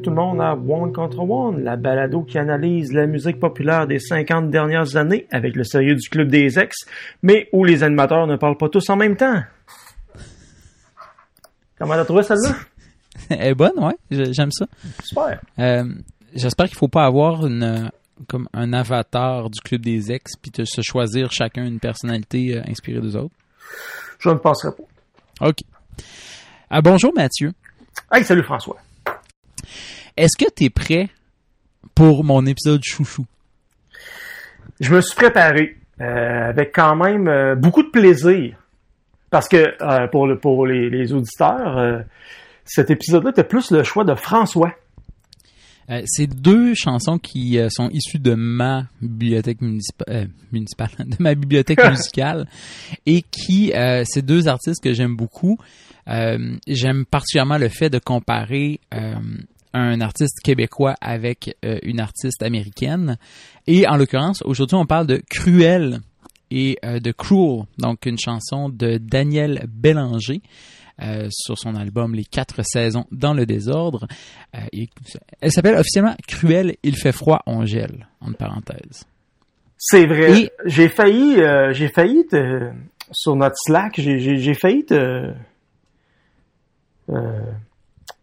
tout le monde à One Contre One, la balado qui analyse la musique populaire des 50 dernières années avec le sérieux du club des ex, mais où les animateurs ne parlent pas tous en même temps. Comment t'as trouvé celle-là? Elle est bonne, ouais. J'aime ça. Super. Euh, J'espère qu'il faut pas avoir une comme un avatar du club des ex puis de se choisir chacun une personnalité euh, inspirée des autres. Je ne penserai pas. OK. Ah, bonjour Mathieu. Hey, salut François. Est-ce que tu es prêt pour mon épisode chouchou? Je me suis préparé euh, avec quand même euh, beaucoup de plaisir. Parce que euh, pour, le, pour les, les auditeurs, cet épisode-là était plus le choix de François. C'est deux chansons qui sont issues de ma bibliothèque municipa- euh, municipale, de ma bibliothèque musicale, et qui, c'est deux artistes que j'aime beaucoup. Euh, j'aime particulièrement le fait de comparer euh, un artiste québécois avec euh, une artiste américaine. Et en l'occurrence, aujourd'hui, on parle de Cruel et de Cruel, donc une chanson de Daniel Bélanger. euh, sur son album Les quatre saisons dans le désordre. Euh, elle s'appelle officiellement Cruel, il fait froid, on gèle, entre parenthèses. C'est vrai. Et- J'ai failli, euh, j'ai failli te, sur notre Slack, j'ai failli te, euh,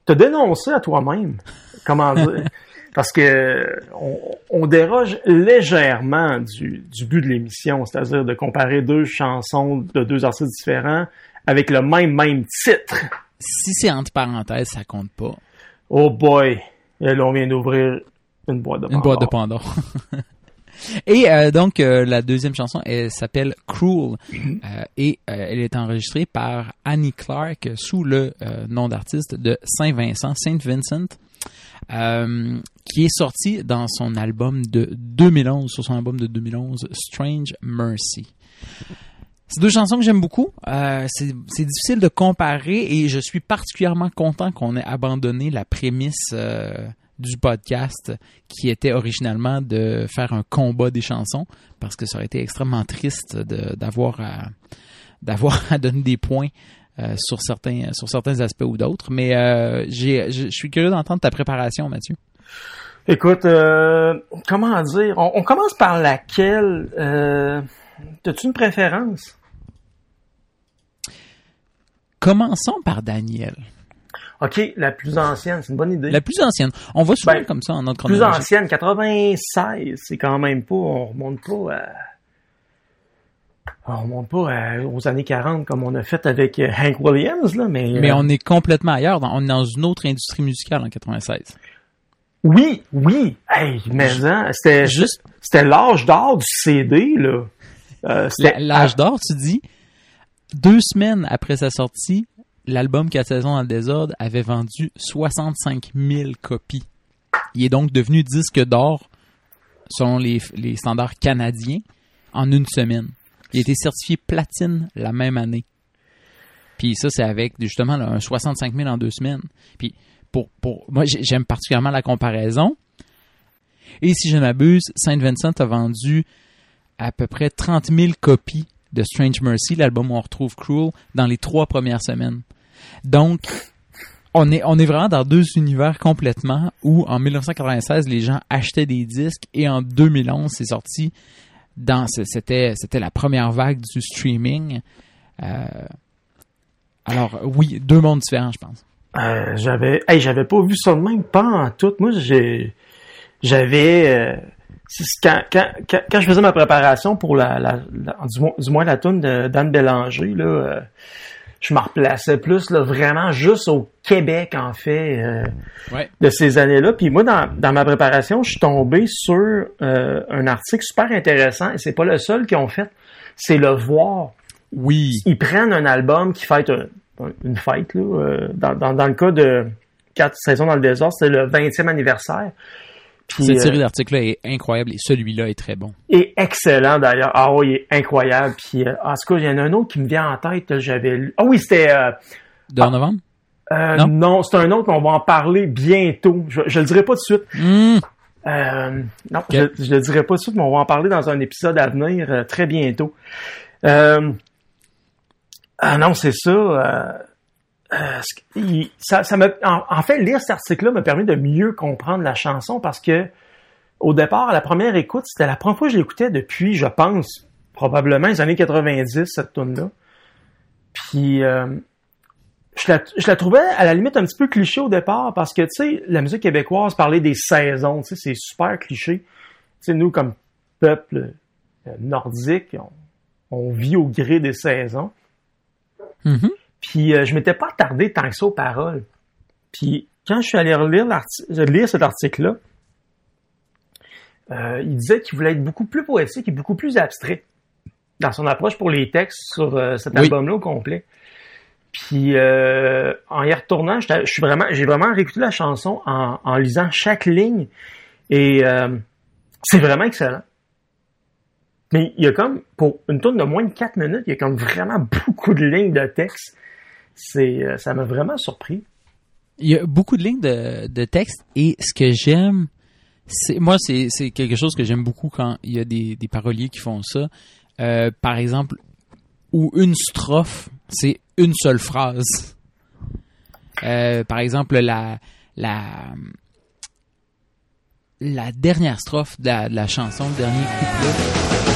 te dénoncer à toi-même. Comment dire? Parce que on, on déroge légèrement du, du but de l'émission, c'est-à-dire de comparer deux chansons de deux artistes différents avec le même même titre. Si c'est entre parenthèses, ça compte pas. Oh boy! Et là, on vient d'ouvrir une boîte de Une boîte de Pandore. Et euh, donc, euh, la deuxième chanson, elle s'appelle Cruel. Euh, et elle est enregistrée par Annie Clark sous le nom d'artiste de Saint-Vincent, Saint Vincent, euh, qui est sorti dans son album de 2011, sur son album de 2011, Strange Mercy. C'est deux chansons que j'aime beaucoup. Euh, c'est c'est difficile de comparer et je suis particulièrement content qu'on ait abandonné la prémisse euh, du podcast qui était originalement de faire un combat des chansons parce que ça aurait été extrêmement triste de- d'avoir à d'avoir à donner des points euh, sur certains sur certains aspects ou d'autres. Mais euh, j'ai je je suis curieux d'entendre ta préparation, Mathieu. Écoute, euh, comment dire? On, on commence par laquelle? Euh, T'as-tu une préférence? Commençons par Daniel, OK, la plus ancienne, c'est une bonne idée. la plus ancienne. On va souvent Ben, comme ça en ordre plus chronologique. ancienne, 96, c'est quand même pas, on remonte pas à... On remonte pas à- aux années 40 comme on a fait avec euh, Hank Williams, là, mais... Mais euh, on est complètement ailleurs. dans- on est dans une autre industrie musicale en 96. Oui, oui! Hey, mais hein, c'était Juste c'était l'âge d'or du CD, là. Euh, la- l'âge d'or, tu dis, deux semaines après sa sortie, l'album 4 saisons dans le désordre avait vendu 65 000 copies. Il est donc devenu disque d'or selon les, standards canadiens en une semaine. Il a été certifié platine la même année. Puis ça, c'est avec justement un 65 000 en deux semaines. Puis pour, pour moi, j'ai- j'aime particulièrement la comparaison. Et si je ne m'abuse, Saint Vincent a vendu à peu près 30 000 copies de Strange Mercy, l'album où on retrouve Cruel, dans les trois premières semaines. Donc, on est, on est vraiment dans deux univers complètement où en 1996, les gens achetaient des disques et en 2011, c'est sorti dans, c'était, c'était la première vague du streaming. Euh, alors, oui, deux mondes différents, je pense. Euh, j'avais j'avais pas vu ça de même pas en tout. Moi j'ai j'avais euh, quand, quand, quand, je faisais ma préparation pour la, la, la- du, moins, la tune de Bélanger là je me replaçais plus là vraiment juste au Québec en fait euh, Ouais. de ces années-là. Puis moi dans, dans ma préparation, je suis tombé sur euh, un article super intéressant et c'est pas le seul qu'ils ont fait, c'est le voir Oui. ils prennent un album qui fête un- une fête, là. euh, dans, dans, dans le cas de quatre saisons dans le désordre, c'est le 20e anniversaire. Puis, Cette euh, série d'articles-là est incroyable et celui-là est très bon. est excellent d'ailleurs. Ah oui, il est incroyable. Puis, euh, en tout cas, il y en a un autre qui me vient en tête. J'avais lu. Ah oui, c'était. Euh, De novembre? euh, Non? non, c'est un autre, on va en parler bientôt. Je, je le dirai pas tout de suite. Hmm. Euh, non, je, je le dirai pas tout de suite, mais on va en parler dans un épisode à venir euh, très bientôt. Euh, ah non, c'est ça. Euh, ça, en, fait, lire cet article-là m'a permis de mieux comprendre la chanson parce que au départ, à la première écoute, c'était la première fois que je l'écoutais depuis, je pense, probablement les années 90, cette tune-là. Puis euh, je, la, trouvais à la limite un petit peu cliché au départ parce que, tu sais, la musique québécoise parlait des saisons, tu sais, c'est super cliché. Tu sais, nous, comme peuple euh, nordique, on, vit au gré des saisons. Mhm. Puis euh, je m'étais pas attardé tant que ça aux paroles. Puis quand je suis allé relire l'arti- lire cet article-là, euh, il disait qu'il voulait être beaucoup plus poétique et beaucoup plus abstrait dans son approche pour les textes sur euh, cet Oui. album-là au complet. Puis euh, en y retournant, je suis vraiment, j'ai vraiment réécouté la chanson en, en lisant chaque ligne et euh, c'est vraiment excellent. Mais il y a comme, pour une tourne de moins de 4 minutes, il y a comme vraiment beaucoup de lignes de texte. C'est, euh, ça m'a vraiment surpris. Il y a beaucoup de lignes de, de texte et ce que j'aime, c'est moi c'est c'est quelque chose que j'aime beaucoup quand il y a des, des paroliers qui font ça. Euh, par exemple, où une strophe c'est une seule phrase. Euh, par exemple la la la dernière strophe de la, de la chanson, le dernier couplet.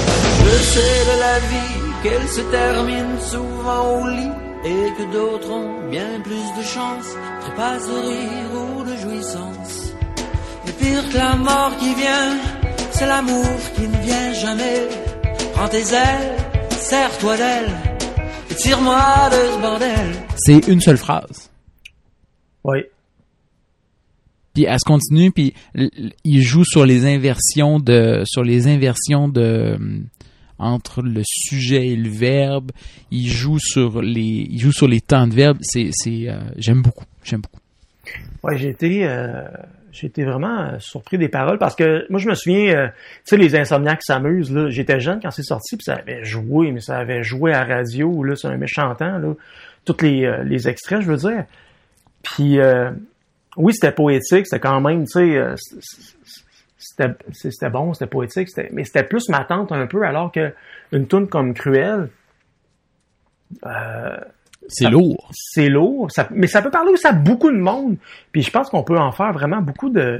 Je sais de la vie qu'elle se termine souvent au lit et que d'autres ont bien plus de chance, de rire ou de jouissance. Et pire que la mort qui vient, c'est l'amour qui ne vient jamais. Prends tes ailes, serre-toi d'elle et tire-moi de ce bordel. C'est une seule phrase. Oui. puis elle se continue puis il joue sur les inversions de sur les inversions de entre le sujet et le verbe il joue sur les il joue sur les temps de verbe c'est c'est euh, j'aime beaucoup j'aime beaucoup Ouais, j'ai été, euh, vraiment euh, surpris des paroles parce que moi je me souviens, tu sais les insomniaques s'amusent là. J'étais jeune quand c'est sorti puis ça avait joué, mais ça avait joué à radio là, c'est un méchant temps là. Tous les, les extraits, je veux dire. Puis oui, c'était poétique, c'était quand même, tu sais, c'était bon, c'était poétique, mais c'était plus ma tante un peu alors que une tune comme Cruel. Euh, c'est lourd c'est lourd, ça- mais ça peut parler aussi à beaucoup de monde. Puis je pense qu'on peut en faire vraiment beaucoup de.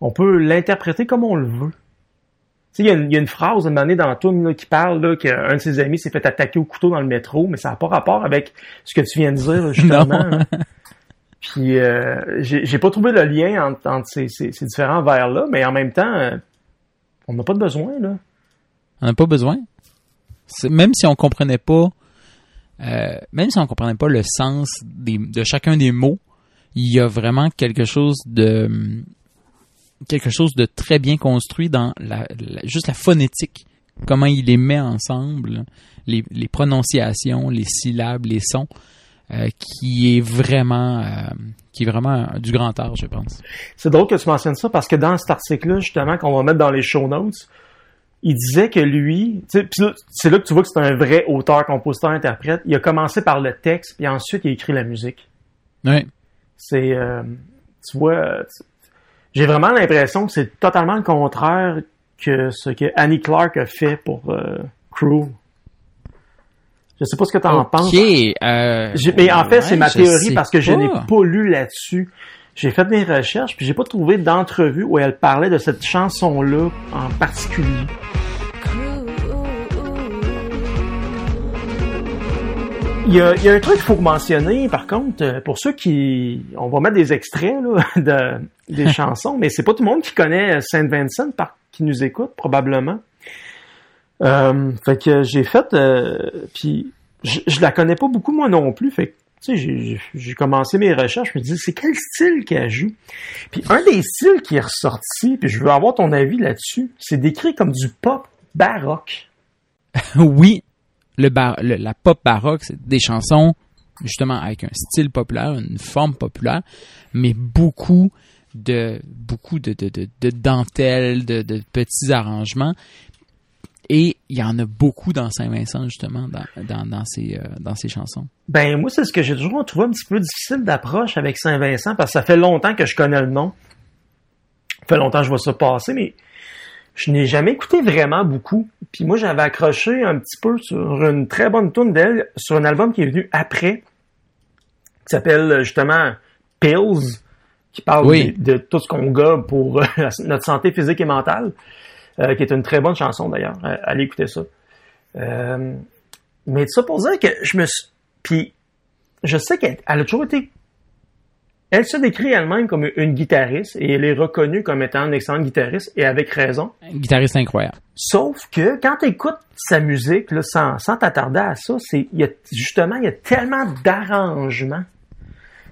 On peut l'interpréter comme on le veut. Tu sais, il y, a une- y a une phrase à un moment donné dans la tourne là, qui parle là, qu'un de ses amis s'est fait attaquer au couteau dans le métro, mais ça n'a pas rapport avec ce que tu viens de dire, justement. Puis euh, j'ai pas trouvé le lien entre, ces, ces- ces différents vers-là, mais en même temps, euh, on n'a pas de besoin, là. on n'a pas besoin. Même si on comprenait pas euh, même si on comprenait pas le sens des, de chacun des mots il y a vraiment quelque chose de quelque chose de très bien construit dans la, la- juste la phonétique. Comment il les met ensemble les, les prononciations les syllabes les sons euh, qui est vraiment euh, qui est vraiment du grand art je pense C'est drôle que tu mentionnes ça parce que dans cet article-là, justement, qu'on va mettre dans les show notes, il disait que lui, c'est là que tu vois que c'est un vrai auteur, compositeur, interprète. Il a commencé par le texte, puis ensuite il a écrit la musique. ouais C'est, euh, tu vois, j'ai vraiment l'impression que c'est totalement le contraire que ce que Annie Clark a fait pour Crew. Je sais pas ce que tu en penses. euh, mais en fait, c'est ma théorie parce que je n'ai pas. lu là-dessus. J'ai fait des recherches, puis j'ai pas trouvé d'entrevue où elle parlait de cette chanson-là en particulier. Il y a, il y a un truc qu'il faut mentionner, par contre, euh, pour ceux qui... On va mettre des extraits là, de, des chansons, mais c'est pas tout le monde qui connaît Saint Vincent, par, qui nous écoute, probablement. Euh, fait que j'ai fait... euh, puis je, je la connais pas beaucoup, moi non plus. Fait que, tu sais, j'ai- commencé mes recherches, je me dis, c'est quel style qu'elle joue? Puis un des styles qui est ressorti, puis je veux avoir ton avis là-dessus, c'est décrit comme du pop baroque. oui, le le- la pop baroque, c'est des chansons justement avec un style populaire, une forme populaire, mais beaucoup de beaucoup de, de, de, de dentelles, de, de petits arrangements. Et il y en a beaucoup dans Saint-Vincent, justement, dans, dans, euh, dans ces chansons. Ben, moi, c'est ce que j'ai toujours trouvé un petit peu difficile d'approche avec Saint-Vincent, parce que ça fait longtemps que je connais le nom. Ça fait longtemps que je vois ça passer, mais je n'ai jamais écouté vraiment beaucoup. Puis moi, j'avais accroché un petit peu sur une très bonne tune d'elle, sur un album qui est venu après, qui s'appelle euh, justement Pills, qui parle Oui. de, de tout ce qu'on gobe pour euh, notre santé physique et mentale, euh, qui est une très bonne chanson d'ailleurs. Euh, Allez écouter ça. Euh, mais ça pour dire que je me suis... Puis, je sais qu'elle elle a toujours été... Elle se décrit elle-même comme une guitariste et elle est reconnue comme étant une excellente guitariste et avec raison. Un guitariste incroyable. Sauf que quand tu écoutes sa musique, là, sans, sans t'attarder à ça, c'est il y a, justement, il y a tellement d'arrangements.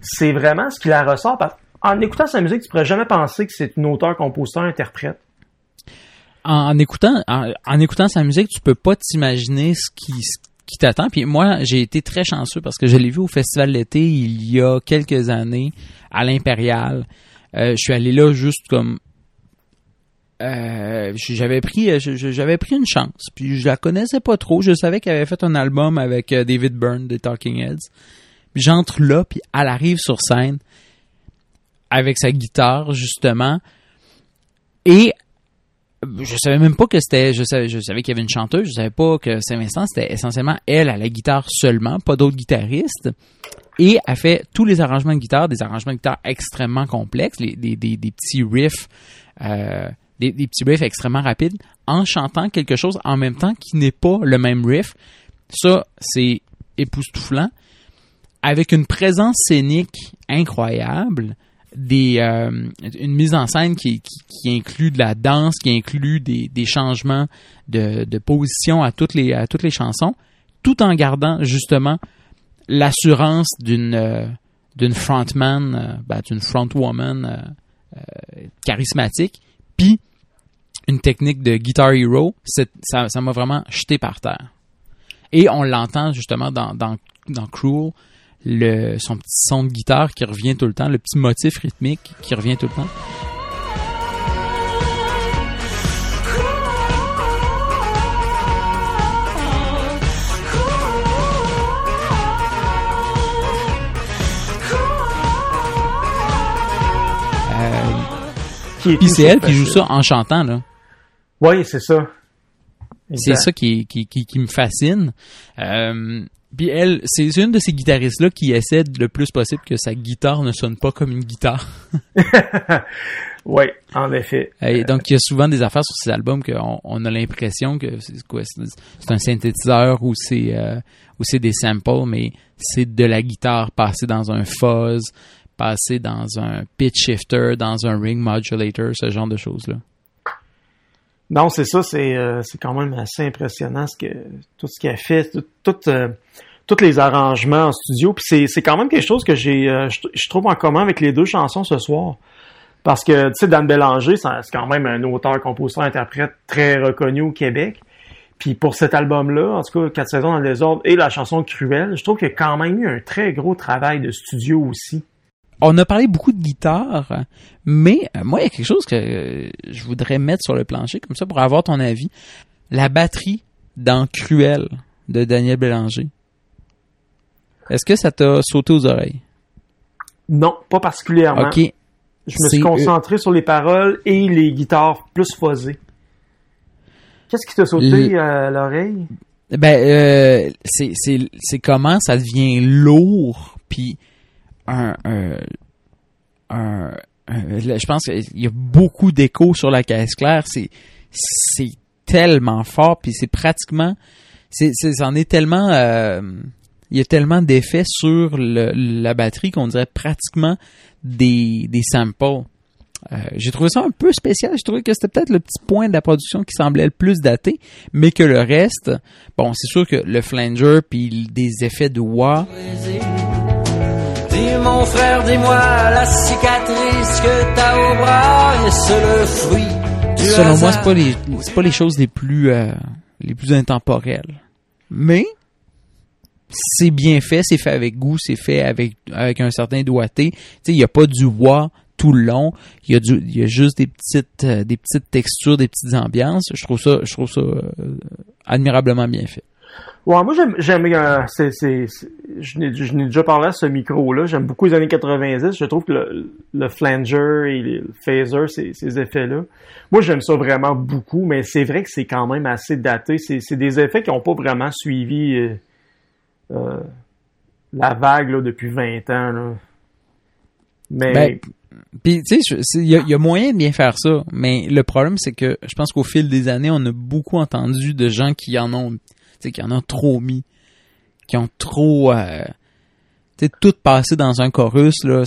C'est vraiment ce qui la ressort. Parce, en écoutant sa musique, tu pourrais jamais penser que c'est une auteur, compositeur, interprète. En, écoutant, en, écoutant sa musique, tu peux pas t'imaginer ce qui, qui t'attend. Puis moi, j'ai été très chanceux parce que je l'ai vu au Festival d'été il y a quelques années à l'Impérial. Euh, je suis allé là juste comme euh, j'avais pris je- j'avais pris une chance puis je la connaissais pas trop je savais qu'elle avait fait un album avec euh, David Byrne des Talking Heads puis j'entre là puis elle arrive sur scène avec sa guitare justement et je savais même pas que c'était je savais qu'il y avait une chanteuse je savais pas que Saint-Vincent c'était essentiellement elle à la guitare seulement pas d'autres guitaristes. Et elle fait tous les arrangements de guitare des arrangements de guitare extrêmement complexes des petits riffs euh, des, des petits riffs extrêmement rapides en chantant quelque chose en même temps qui n'est pas le même riff. Ça c'est époustouflant. Avec une présence scénique incroyable des euh, une mise en scène qui, inclut de la danse, qui inclut des, des changements de, de position à toutes les à toutes les chansons, tout en gardant justement l'assurance d'une euh, d'une frontman, euh, ben, d'une frontwoman euh, euh, charismatique, puis une technique de Guitar Hero, ça m'a vraiment jeté par terre. Et on l'entend justement dans, dans, dans Cruel, le, son petit son de guitare qui revient tout le temps, le petit motif rythmique qui revient tout le temps. Euh, Puis tout c'est elle qui joue ça en chantant, là. Oui, c'est ça. C'est ça qui, qui, qui, qui me fascine. Euh, puis elle, c'est une de ces guitaristes-là qui essaie le plus possible que sa guitare ne sonne pas comme une guitare. Oui, en effet. Et donc, il y a souvent des affaires sur ces albums qu'on on a l'impression que c'est quoi, c'est un synthétiseur ou c'est euh, ou c'est des samples, mais c'est de la guitare passée dans un fuzz, passée dans un pitch shifter, dans un ring modulator, ce genre de choses-là. Non, c'est ça, c'est euh, quand même assez impressionnant ce que tout ce qu'elle fait, tout, tout, euh, tous les arrangements en studio. Puis c'est quand même quelque chose que j'ai euh, je, trouve en commun avec les deux chansons ce soir. Parce que tu sais Dan Bélanger, c'est quand même un auteur, compositeur, interprète très reconnu au Québec. Puis pour cet album-là, en tout cas, Quatre saisons dans le désordre et la chanson Cruelle, je trouve qu'il y a quand même eu un très gros travail de studio aussi. On a parlé beaucoup de guitare, mais euh, moi, il y a quelque chose que euh, je voudrais mettre sur le plancher, comme ça, pour avoir ton avis. La batterie dans Cruel de Daniel Bélanger. Est-ce que ça t'a sauté aux oreilles? Non, pas particulièrement. OK. Je me suis concentré sur les paroles et les guitares plus fuzzées. Qu'est-ce qui t'a sauté Le- à l'oreille? Ben, euh, c'est, c'est, c'est comment ça devient lourd, puis un, un, un- un- là, je pense qu'il y a beaucoup d'écho sur la caisse claire, c'est, c'est tellement fort, puis c'est pratiquement, c'est, c'est, c'en est tellement, euh, il y a tellement d'effets sur le- la batterie qu'on dirait pratiquement des, des samples. Euh, j'ai trouvé ça un peu spécial. J'ai trouvé que c'était peut-être le petit point de la production qui semblait le plus daté, mais que le reste, bon, c'est sûr que le flanger puis des effets de wah, Dis mon frère, dis-moi la cicatrice que t'as au bras, est-ce le fruit du selon moi, c'est pas les, c'est pas les choses les plus, euh, les plus intemporelles. Mais c'est bien fait, c'est fait avec goût, c'est fait avec un certain doigté. Tu il y a pas du wah tout le long. Il y a du, juste des petites, euh, des petites textures, des petites ambiances. Je trouve ça, je euh, admirablement bien fait. Ouais, moi j'aime j'aime euh, je n'ai déjà parlé à ce micro là, j'aime beaucoup les années 90, je trouve que le, flanger et le phaser ces, ces effets là. Moi j'aime ça vraiment beaucoup, mais c'est vrai que c'est quand même assez daté, c'est c'est des effets qui n'ont pas vraiment suivi euh, la vague là, depuis 20 ans. Là. Mais Ben, Puis, tu sais, il y, a- il y a moyen de bien faire ça, mais le problème, c'est que je pense qu'au fil des années, on a beaucoup entendu de gens qui en ont, tu sais, qui en ont trop mis, qui ont trop, euh, tu sais, tout passé dans un chorus, là.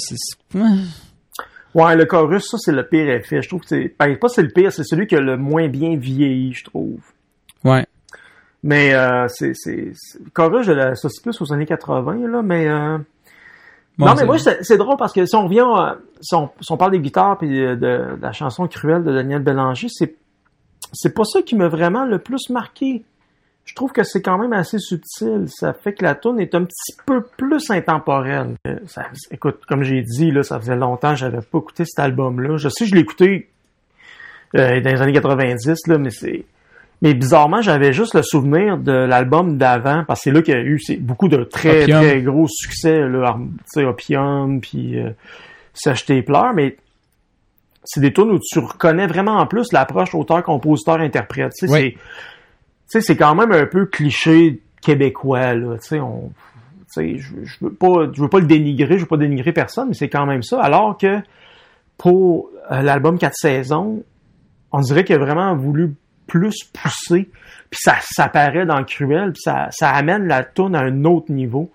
ouais, le chorus, ça c'est le pire effet. Je trouve que c'est ben, pas c'est le pire, c'est celui qui a le moins bien vieilli, je trouve. Ouais. Mais euh, c'est c'est chorus, je l'associe plus aux années 80 là, mais euh, Bon, non, mais moi, c'est drôle parce que si on revient, à- si on, si on parle des guitares puis de, de la chanson Cruelle de Daniel Bélanger, c'est c'est pas ça qui m'a vraiment le plus marqué. Je trouve que c'est quand même assez subtil. Ça fait que la tune est un petit peu plus intemporelle. Euh, ça- écoute, comme j'ai dit, là, ça faisait longtemps que j'avais pas écouté cet album-là. Je sais que je l'ai écouté euh, dans les années 90, là, mais c'est mais bizarrement, j'avais juste le souvenir de l'album d'avant, parce que c'est là qu'il y a eu beaucoup de très, Opium. très gros succès, là, Ar- tu sais, Opium, puis euh, S'acheter pleurs, mais c'est des tunes où tu reconnais vraiment en plus l'approche auteur-compositeur-interprète. Tu sais, Oui. c'est- tu sais, c'est quand même un peu cliché québécois, là, tu sais, on... tu sais, je, je veux pas, je veux pas le dénigrer, je veux pas dénigrer personne, mais c'est quand même ça. Alors que pour euh, l'album 4 saisons, on dirait qu'il a vraiment voulu plus pousser, puis ça, ça paraît dans Cruel, puis ça, ça amène la tune à un autre niveau.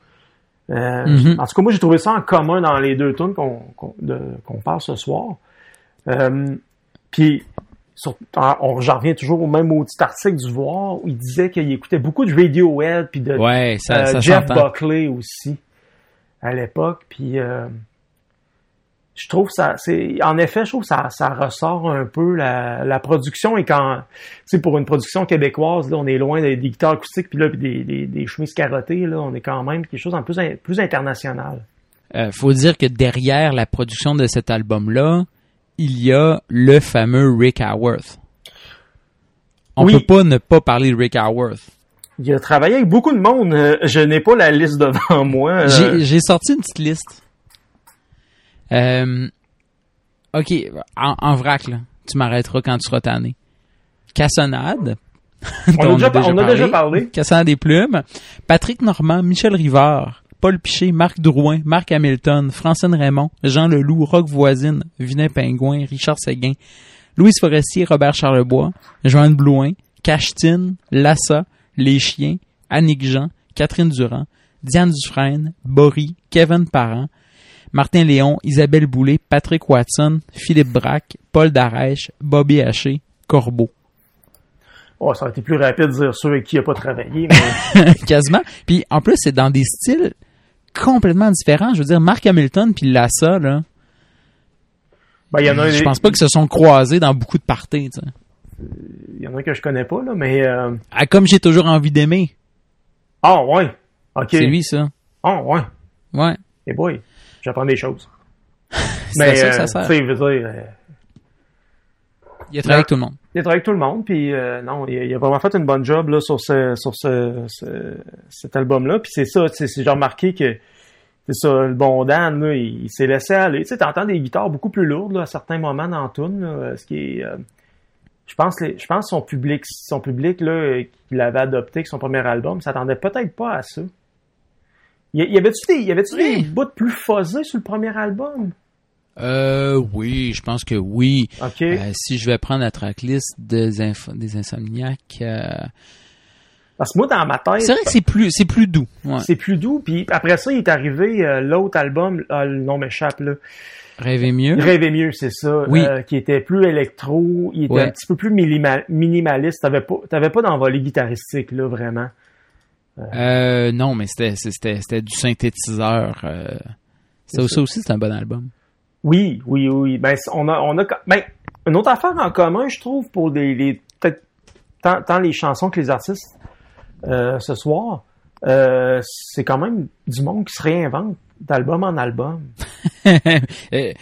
Euh, Mhm. En tout cas, moi, j'ai trouvé ça en commun dans les deux tunes qu'on parle ce soir. Euh, puis, j'en reviens toujours au même maudit article du Voir où il disait qu'il écoutait beaucoup de Radiohead puis de Ouais, ça, euh, ça Jeff. Buckley aussi à l'époque. Puis je trouve ça, c'est en effet, je trouve ça, ça ressort un peu la, la production et quand, tu sais, pour une production québécoise, là, on est loin des, des guitares acoustiques puis là puis des, des, des chemises carottées, là, on est quand même quelque chose en plus plus international. Euh, faut dire que derrière la production de cet album-là, il y a le fameux Rick Howarth. On Oui. peut pas ne pas parler de Rick Howarth. Il a travaillé avec beaucoup de monde. euh, je n'ai pas la liste devant moi. euh, j'ai sorti une petite liste. Euh, ok, en, en vrac, là, tu m'arrêteras quand tu seras tanné. Cassonade. on, dont a déjà, on a déjà parlé. Cassonade des plumes. Patrick Normand, Michel Rivard, Paul Piché, Marc Drouin, Marc Hamilton, Francine Raymond, Jean Leloup, Rock Voisine, Vinet Pingouin, Richard Séguin, Louise Forestier, Robert Charlebois, Joanne Blouin, Cachetine, Lassa, Les Chiens, Annick Jean, Catherine Durand, Diane Dufresne, Bory, Kevin Parent, Martin Léon, Isabelle Boulay, Patrick Watson, Philippe Braque, Paul Darèche, Bobby Haché, Corbeau. Oh, ça aurait été plus rapide de dire ceux avec qui il n'a pas travaillé. Mais... Quasiment. Puis en plus, c'est dans des styles complètement différents. Je veux dire, Mark Hamilton puis Lassa, là, Ben, il y en a, je pense pas qu'ils se sont croisés dans beaucoup de parties. sais. il y en a que je connais pas, là, mais... euh, Ah, comme j'ai toujours envie d'aimer. Ah, ouais. OK. C'est lui, ça. Ah, ouais. Ouais. Et boy, j'apprends des choses. C'est à ça que ça sert. tu sais, je veux dire, euh, Il a travaillé avec tout le monde. il a travaillé avec tout le monde, puis euh, non, il, a- il a vraiment fait une bonne job là, sur, ce, sur ce, ce- cet album-là. Puis c'est ça, j'ai remarqué que c'est ça, le bon Dan, là, il, il s'est laissé aller. Tu sais, t'entends des guitares beaucoup plus lourdes là, à certains moments dans là, ce qui est... euh, je pense, les, je pense son public, son public là, euh, qui l'avait adopté avec son premier album, s'attendait peut-être pas à ça. Y, y avait-tu des, y Oui. des bouts plus fuzzés sur le premier album? Euh, oui, je pense que oui. OK. Euh, si je vais prendre la tracklist des, inf- des Insomniacs, euh, Parce que moi, dans ma tête, c'est vrai que c'est plus, c'est plus doux. Ouais. c'est plus doux. Puis après ça, il est arrivé euh, l'autre album, ah, le nom m'échappe là. Rêver mieux. Rêver mieux, c'est ça. Oui. euh, qui était plus électro, il était Ouais. un petit peu plus minima- minimaliste. T'avais pas, t'avais pas d'envolée guitaristique là, vraiment. Euh, non, mais c'était, c'était, c'était du synthétiseur. Euh, ça, C'est ça aussi, c'est un bon album. Oui, oui, oui. Ben, on a, on a, ben, une autre affaire en commun, je trouve, pour les, les peut-être tant, tant les chansons que les artistes euh, ce soir, euh, c'est quand même du monde qui se réinvente d'album en album. Euh,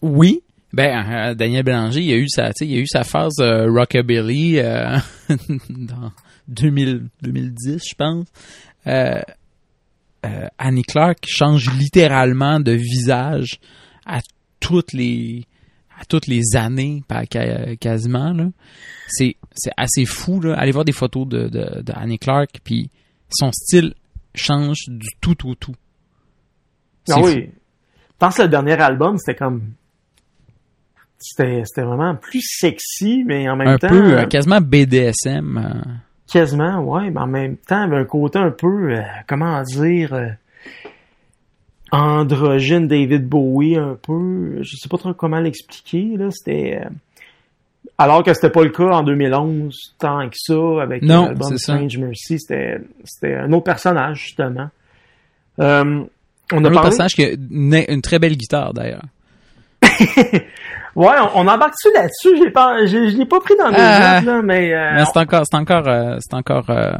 oui. Ben, euh, Daniel Bélanger, il a eu sa, il a eu sa phase euh, rockabilly euh, dans 2000, 2010, je pense. Annie Clark change littéralement de visage à toutes les à toutes les années, quasiment là. C'est c'est assez fou là. Allez voir des photos de de, de Annie Clark, puis son style change du tout au tout. Ah C'est oui. Je pense que le dernier album, c'était comme. C'était vraiment plus sexy, mais en même Un temps. peu, euh, quasiment BDSM. euh. Quasiment, ouais, mais en même temps, il y avait un côté un peu, euh, comment dire, euh, androgyne David Bowie, un peu. Je sais pas trop comment l'expliquer, là. C'était. euh, alors que c'était pas le cas en 2011, tant que ça, avec l'album. Strange Mercy, c'était un autre personnage, justement. Euh, on a Un autre parlé... personnage qui a une, une très belle guitare d'ailleurs. Ouais, on, on embarque-tu là-dessus? J'ai pas, j'ai- je l'ai pas pris dans mes notes, là, mais, euh, Mais c'est encore, c'est encore, euh, c'est encore euh,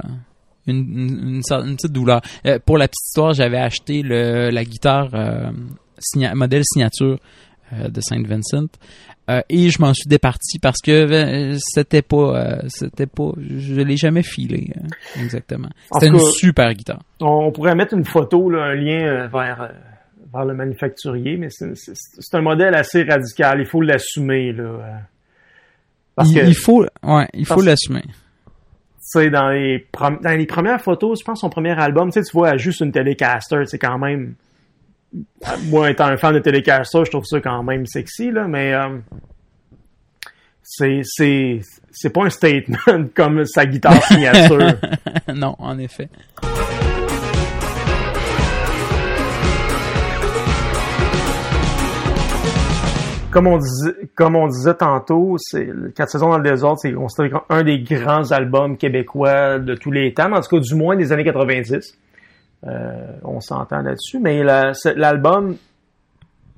une, une, une petite douleur. Euh, pour la petite histoire, j'avais acheté le, la guitare euh, signa- modèle signature euh, de Saint Vincent. Euh, et je m'en suis départi parce que euh, c'était pas, euh, c'était pas, je l'ai jamais filé euh, exactement. En C'était une super guitare. on pourrait mettre une photo, là, un lien euh, vers, euh, vers le manufacturier, mais c'est, un modèle assez radical. Il faut l'assumer, là. euh. Parce il, que, il faut, ouais, il faut parce- l'assumer. dans les, dans les premières photos, je pense son premier album, tu vois juste une Telecaster, c'est quand même, moi, étant un fan de Telecaster, je trouve ça quand même sexy, là, mais, euh, c'est, c'est, c'est pas un statement comme sa guitare signature. non, en effet. Comme on disait, comme on disait tantôt, c'est Quatre saisons dans le désordre, c'est considéré comme un des grands albums québécois de tous les temps, mais en tout cas du moins des années 90. Euh, on s'entend là-dessus, mais la- l'album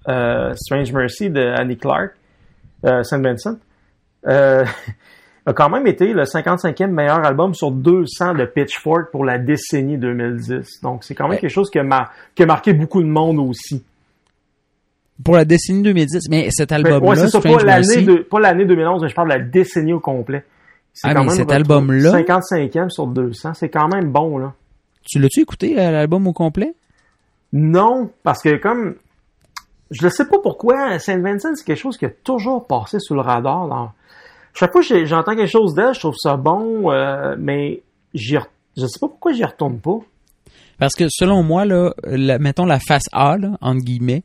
euh, Strange Mercy de Annie Clark, euh, St. Vincent, euh, a quand même été le 55e meilleur album sur 200 de Pitchfork pour la décennie 2010. Donc c'est quand même Ouais. quelque chose qui a, mar- qui a marqué beaucoup de monde aussi. Pour la décennie 2010, mais cet album-là, Ben, ouais, c'est pas l'année de, pas l'année 2011, mais je parle de la décennie au complet. Ah, quand mais même cet album-là- 55e sur 200, c'est quand même bon, là. tu l'as-tu écouté, euh, l'album au complet? Non, parce que comme, je ne sais pas pourquoi, Saint Vincent, c'est quelque chose qui a toujours passé sous le radar. Chaque fois que j'entends quelque chose d'elle, je trouve ça bon, euh, mais je sais pas pourquoi j'y retourne pas. Parce que selon moi, là, la- mettons la face A, là, entre guillemets,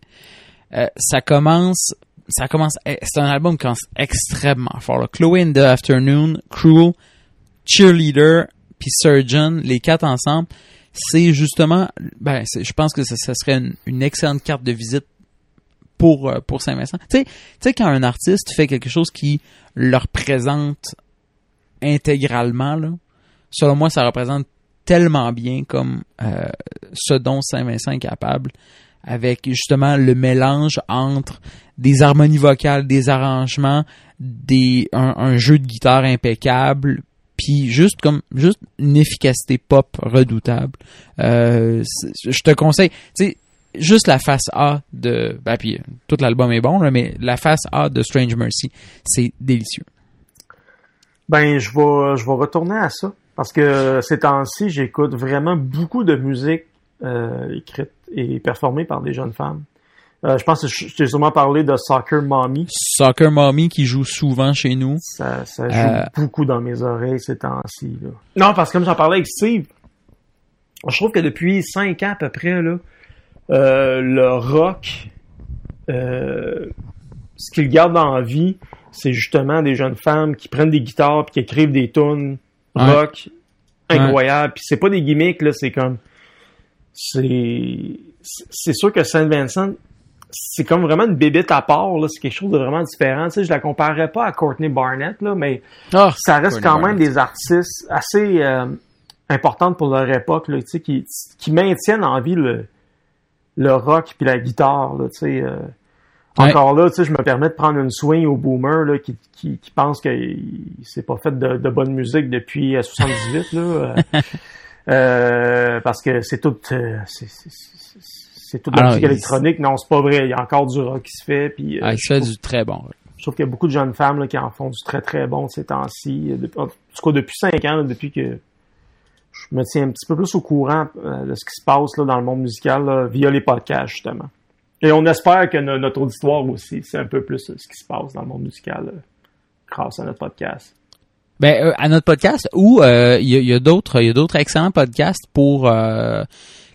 euh, ça commence, ça commence, eh, c'est un album qui commence extrêmement fort. Là. Chloe in the Afternoon, Cruel, Cheerleader, puis Surgeon, les quatre ensemble, c'est justement, ben, je pense que ça, serait une, excellente carte de visite pour euh, Saint-Vincent. Tu sais, quand un artiste fait quelque chose qui le représente intégralement, là, selon moi, ça représente tellement bien comme euh, ce dont Saint-Vincent est capable, avec justement le mélange entre des harmonies vocales, des arrangements, des un, jeu de guitare impeccable, puis juste comme juste une efficacité pop redoutable. Euh, je te conseille, tu juste la face A de, ben puis tout l'album est bon mais la face A de Strange Mercy, c'est délicieux. Ben, je vais, je vais retourner à ça. Parce que ces temps-ci, j'écoute vraiment beaucoup de musique écrite et performée par des jeunes femmes. Euh, je pense que je t'ai sûrement parlé de Soccer Mommy. Soccer Mommy qui joue souvent chez nous. Ça, ça joue Euh. beaucoup dans mes oreilles ces temps-ci. Non, parce que comme j'en parlais avec Steve, je trouve que depuis cinq ans à peu près, là, euh, le rock, euh, ce qu'il garde en vie, c'est justement des jeunes femmes qui prennent des guitares puis qui écrivent des tunes Ouais. rock incroyables. Puis c'est pas des gimmicks, là, c'est comme... C'est c'est sûr que Saint Vincent, c'est comme vraiment une bébête à part, là. C'est quelque chose de vraiment différent. Tu sais, je la comparerais pas à Courtney Barnett, là, mais Ah, ça reste Courtney quand même des artistes assez euh, importantes pour leur époque, là, tu sais, qui, qui maintiennent en vie le, le rock puis la guitare, là, tu sais. euh. Ouais. Encore là, tu sais, je me permets de prendre une swing au boomer là, qui, qui, qui pense qu'il s'est pas fait de, de bonne musique depuis euh, 78, là. euh. Parce que c'est tout, euh, c'est, toute la musique électronique. Non, c'est pas vrai. Il y a encore du rock qui se fait. Puis, euh, Ah, il je fait trouve- du très bon. je trouve qu'il y a beaucoup de jeunes femmes là, qui en font du très très bon ces temps-ci. En tout cas, depuis cinq ans, là, depuis que je me tiens un petit peu plus au courant euh, de ce qui se passe là, dans le monde musical là, via les podcasts, justement. Et on espère que no- notre auditoire aussi, c'est un peu plus euh, ce qui se passe dans le monde musical euh, grâce à notre podcast. Ben, euh, à notre podcast ou euh, il y a, d'autres il y a d'autres excellents podcasts pour euh,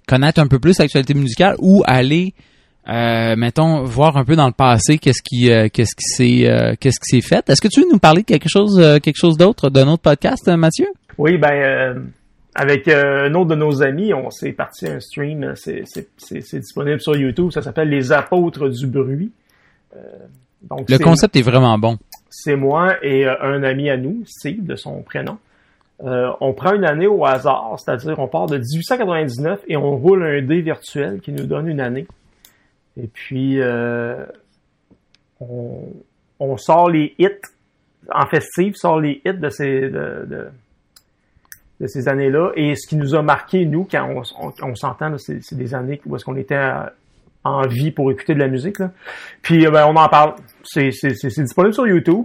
connaître un peu plus l'actualité musicale ou aller euh, mettons voir un peu dans le passé qu'est-ce qui euh, qu'est-ce qui s'est euh, qu'est-ce qui s'est fait. Est-ce que tu veux nous parler de quelque chose euh, quelque chose d'autre d'un autre podcast Mathieu? Oui, ben euh, avec un autre de nos amis, on s'est parti un stream. C'est, c'est, c'est, c'est disponible sur YouTube. Ça s'appelle Les Apôtres du bruit. Euh, donc Le concept est vraiment bon. C'est moi et euh, un ami à nous, Steve, de son prénom. Euh, on prend une année au hasard, c'est-à-dire on part de 1899 et on roule un dé virtuel qui nous donne une année. Et puis, euh, on, sort les hits, en fait, Steve sort les hits de ces, de, ces années-là. Et ce qui nous a marqué, nous, quand on, on, s'entend, c'est des années où est-ce qu'on était à- en vie pour écouter de la musique. Là. Puis euh, ben, on en parle. C'est disponible sur YouTube.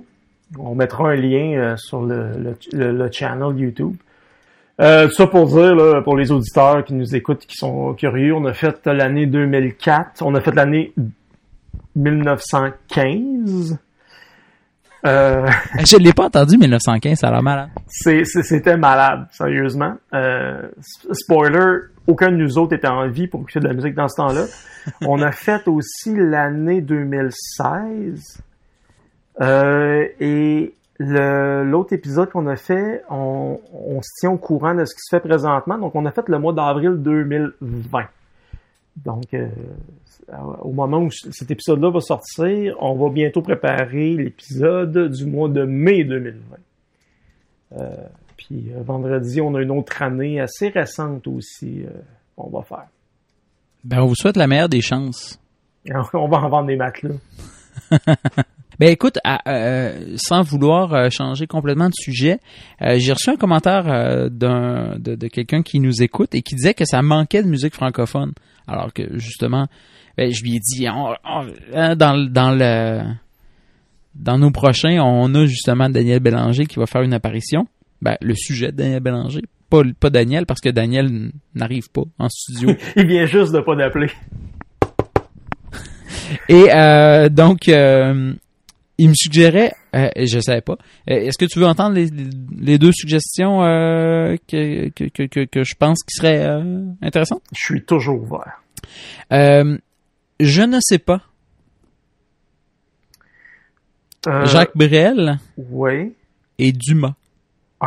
On mettra un lien euh, sur le, le, le- le channel YouTube. Euh, ça pour dire, là, pour les auditeurs qui nous écoutent, qui sont curieux, on a fait l'année 2004, on a fait l'année 1915. Euh, Je l'ai pas entendu 1915, ça a l'air malade. c'était malade, sérieusement. Euh, spoiler, aucun de nous autres était en vie pour écouter de la musique dans ce temps-là. On a fait aussi l'année 2016. Euh, et l'autre épisode qu'on a fait, on, on se tient au courant de ce qui se fait présentement. Donc, on a fait le mois d'avril 2020. Donc, euh, au moment où cet épisode-là va sortir, on va bientôt préparer l'épisode du mois de mai 2020. Euh, puis euh, vendredi, on a une autre année assez récente aussi euh, qu'on va faire. Ben on vous souhaite la meilleure des chances. On va en vendre des matelas. Ben écoute, à- euh, sans vouloir changer complètement de sujet, euh, j'ai reçu un commentaire euh, d'un de, de quelqu'un qui nous écoute et qui disait que ça manquait de musique francophone. Alors que justement, ben, je lui ai dit on- on- hein, dans dans le dans nos prochains, on a justement Daniel Bélanger qui va faire une apparition. Ben, le sujet de Daniel Bélanger, pas pas Daniel parce que Daniel n'arrive pas en studio. Il vient juste de pas d'appeler. Et euh, donc, euh, il me suggérait, euh, je savais pas, euh, est-ce que tu veux entendre les, les deux suggestions que, que, que, que, je pense qui seraient intéressantes? Je suis toujours ouvert. Je ne sais pas. Jacques Brel Oui. et Dumas.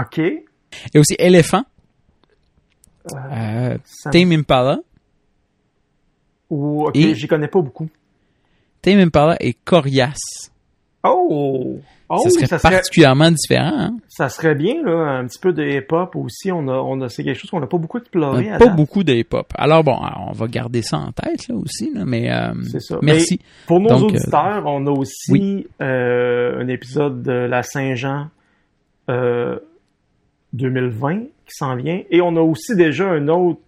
OK. Et aussi Éléphant, euh, Ça- Tame Impala, Ou, OK, Et- j'y connais pas beaucoup. Tame Impala et Corias. Oh! Oh, ça serait ça serait, particulièrement différent. Hein? ça serait bien, là, un petit peu de hip-hop aussi. On a, on a, c'est quelque chose qu'on n'a pas beaucoup exploré. pas date. beaucoup de hip-hop. Alors bon, on va garder ça en tête là aussi, là, mais euh, C'est ça. merci. Pour nos Donc, euh, auditeurs, on a aussi oui. euh, un épisode de la Saint-Jean euh, 2020 qui s'en vient. Et on a aussi déjà un autre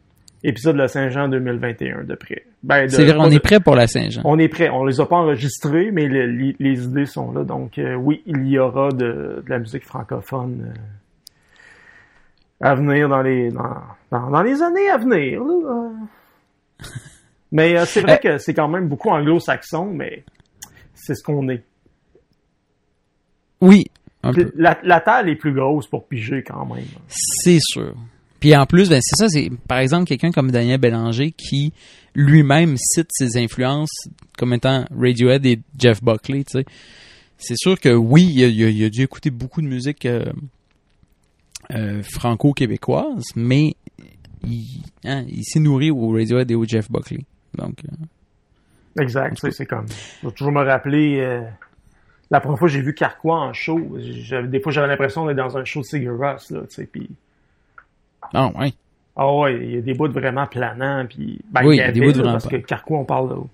épisode de la Saint-Jean 2021 de près. Ben, C'est vrai, on de- est prêt pour la Saint-Jean. On est prêt. On les a pas enregistrés, mais le- les, les idées sont là. Donc euh, oui, il y aura de, de la musique francophone euh, à venir dans les dans, dans, dans les années à venir. là. Mais euh, c'est vrai que c'est quand même beaucoup anglo-saxon, mais c'est ce qu'on est. Oui. La, la table est plus grosse pour piger quand même. C'est sûr. Puis en plus, ben c'est ça, c'est par exemple quelqu'un comme Daniel Bélanger qui lui-même cite ses influences comme étant Radiohead et Jeff Buckley, tu sais. C'est sûr que oui, il a, il dû écouter beaucoup de musique euh, euh, franco-québécoise, mais il, hein, il s'est nourri au Radiohead et au Jeff Buckley. Donc, euh, Exact. C'est c'est comme. Je vais toujours me rappeler. La première fois que j'ai vu Carquois en show, des fois j'avais l'impression d'être dans un show de Sigur là, tu sais, puis ah ouais. Ah ouais, il y a des bouts vraiment planants, puis ben, Oui, il y il a des bouts vraiment parce que Carquois, on parle au,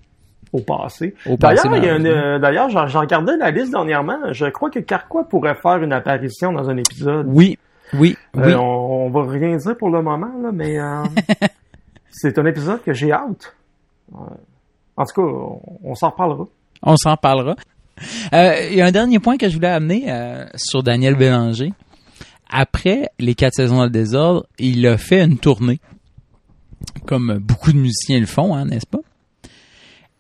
au passé. Au passé, D'ailleurs, il y a une, malheureusement. euh, d'ailleurs, j'en regardais la liste dernièrement. Je crois que Carquois pourrait faire une apparition dans un épisode. Oui, oui, Euh, oui. on, on va rien dire pour le moment, là, mais euh, c'est un épisode que j'ai hâte. Euh, en tout cas, on, on s'en reparlera. On s'en parlera. Euh, Il y a un dernier point que je voulais amener euh, sur Daniel Bélanger. Après les quatre saisons dans le désordre, il a fait une tournée, comme beaucoup de musiciens le font, hein, n'est-ce pas?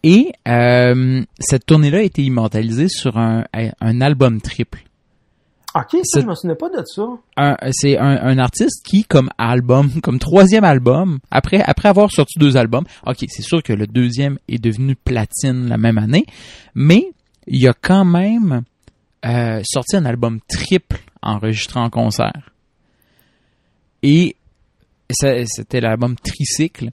Et euh, cette tournée-là a été immortalisée sur un, un album triple. Ok, ça, C'est- je me souvenais pas de ça. un- c'est un, un artiste qui, comme album, comme troisième album, après, après avoir sorti deux albums, ok, c'est sûr que le deuxième est devenu platine la même année, mais il a quand même euh, sorti un album triple enregistré en concert. Et c'était l'album Tricycle.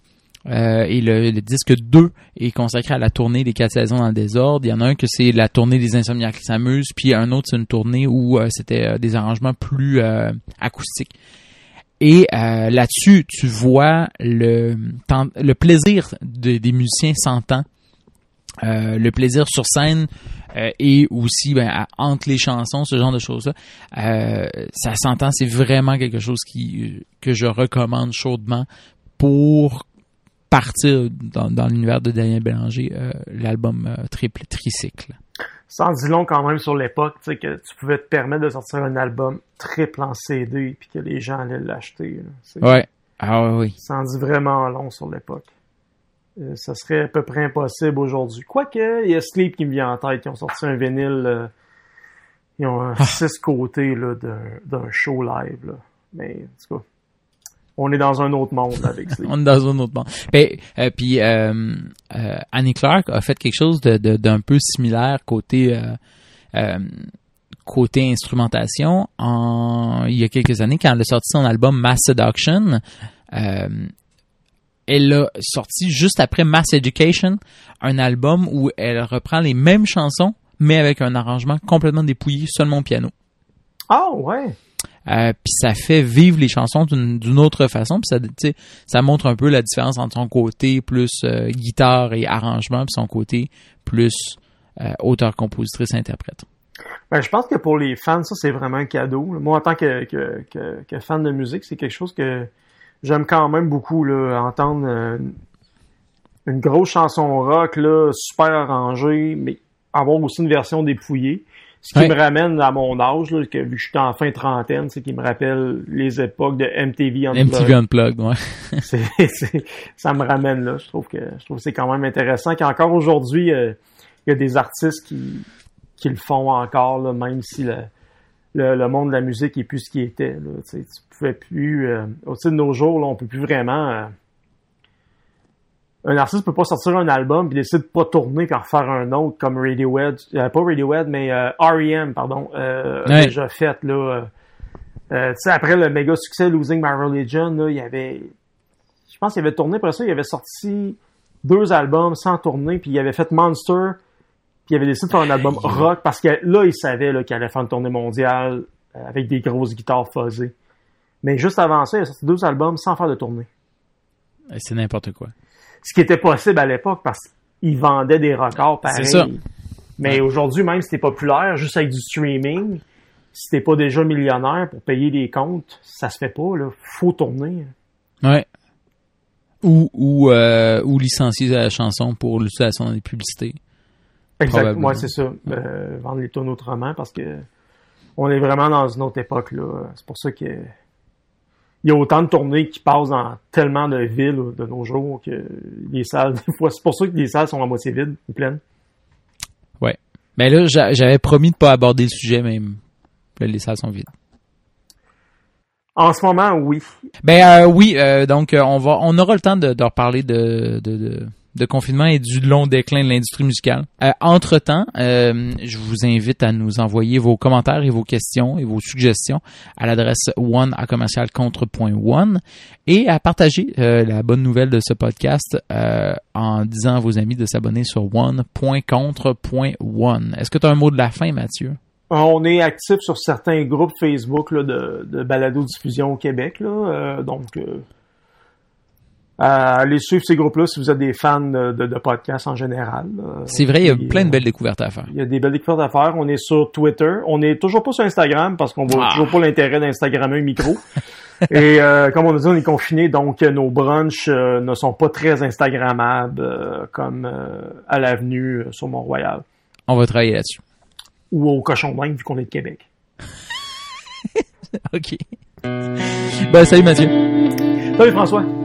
Euh, et le, disque 2 est consacré à la tournée des quatre saisons dans le désordre. Il y en a un que c'est la tournée des insomniaques qui s'amusent, puis un autre c'est une tournée où euh, c'était euh, des arrangements plus euh, acoustiques. Et là-dessus, tu vois le, plaisir de- des musiciens s'entend. Euh, le plaisir sur scène euh, et aussi ben, à- entre les chansons, ce genre de choses-là. Euh, ça s'entend, c'est vraiment quelque chose qui que je recommande chaudement pour partir dans, dans l'univers de Daniel Bélanger, l'album triple tricycle. En dit long quand même sur l'époque, tu sais, que tu pouvais te permettre de sortir un album triple en CD puis que les gens allaient l'acheter. Ouais. Ah oui, oui. Ça en dit vraiment long sur l'époque. Euh, ça serait à peu près impossible aujourd'hui. Quoique, il y a Sleep qui me vient en tête. Ils ont sorti un vinyle. euh, ils ont un six côtés là, d'un, d'un show live. Là. Mais, en tout cas, on est dans un autre monde avec Sleep. On est dans un autre monde. Ben, euh, puis euh, euh, Annie Clark a fait quelque chose de, de- d'un peu similaire côté euh, euh, côté instrumentation en il y a quelques années quand elle a sorti son album Mass Seduction. euh, elle l'a sorti juste après Mass Education, un album où elle reprend les mêmes chansons mais avec un arrangement complètement dépouillé seulement au piano. Ah, ouais. Euh, puis ça fait vivre les chansons d'une autre façon puis ça montre un peu la différence entre son côté plus euh, guitare et arrangement puis son côté plus euh, auteur compositrice interprète Ben, je pense que pour les fans, ça, c'est vraiment un cadeau. Moi, en tant que, que, que, que fan de musique, c'est quelque chose que j'aime quand même beaucoup, là, entendre euh, une grosse chanson rock, là, super arrangée, mais avoir aussi une version dépouillée. Ce qui Ouais. me ramène à mon âge, là, que vu que je suis en fin trentaine, c'est qui me rappelle les époques de MTV en MTV Unplugged ouais ça me ramène là. Je trouve que je trouve c'est quand même intéressant qu'encore aujourd'hui, euh, il y a des artistes qui, qui le font encore, là, même si le, le, le monde de la musique est plus ce qui était. Là, tu, pouvais plus. Euh, au-dessus de nos jours, là, on peut plus vraiment. euh, un artiste peut pas sortir un album puis décider de pas tourner puis en refaire un autre comme Radiohead, euh, pas Radiohead mais euh, R.E.M. pardon, euh, Ouais. déjà fait là. euh, tu sais après le méga succès Losing My Religion là, il y avait je pense qu'il avait tourné après ça, il avait sorti deux albums sans tourner puis il avait fait Monster puis il avait décidé de faire un album rock parce que là il savait là, qu'il allait faire une tournée mondiale avec des grosses guitares fuzzées. Mais juste avant ça, il a sorti deux albums sans faire de tournée c'est n'importe quoi ce qui était possible à l'époque parce qu'ils vendaient des records pareils. C'est ça. Mais aujourd'hui, même si t'es populaire, juste avec du streaming, si t'es pas déjà millionnaire pour payer des comptes, ça se fait pas, là. Faut tourner. ouais ou ou euh, ou licencier la chanson pour l'utilisation dans les publicités Exactement. Ouais, c'est ça. Euh, vendre les tonnes autrement parce que on est vraiment dans une autre époque, là. C'est pour ça que il y a autant de tournées qui passent dans tellement de villes de nos jours que les salles, des fois, c'est pour ça que les salles sont à moitié vides ou pleines. ouais mais là j'a- j'avais promis de pas aborder le sujet même là, les salles sont vides En ce moment, oui. Ben euh, oui, euh, donc euh, on va, on aura le temps de, de reparler de, de, de, de confinement et du long déclin de l'industrie musicale. Euh, entre temps, je vous invite à nous envoyer vos commentaires et vos questions et vos suggestions à l'adresse one à commercial contre.one et à partager euh, la bonne nouvelle de ce podcast euh, en disant à vos amis de s'abonner sur one.contre.one. Est-ce que tu as un mot de la fin, Mathieu? On est actif sur certains groupes Facebook là, de, de balado-diffusion au Québec. Là, euh, donc, euh, allez suivre ces groupes-là si vous êtes des fans de, de, de podcasts en général. C'est vrai, il y a plein de euh, belles découvertes à faire. Il y a des belles découvertes à faire. On est sur Twitter. On n'est toujours pas sur Instagram parce qu'on voit Ah. toujours pas l'intérêt d'Instagrammer un micro. Et euh, comme on a dit, on est confiné, donc euh, nos brunchs euh, ne sont pas très Instagrammables euh, comme à l'avenue sur Mont-Royal On va travailler là-dessus. ou au Cochon d'Inde vu qu'on est de Québec. OK. Ben, salut Mathieu. Salut François!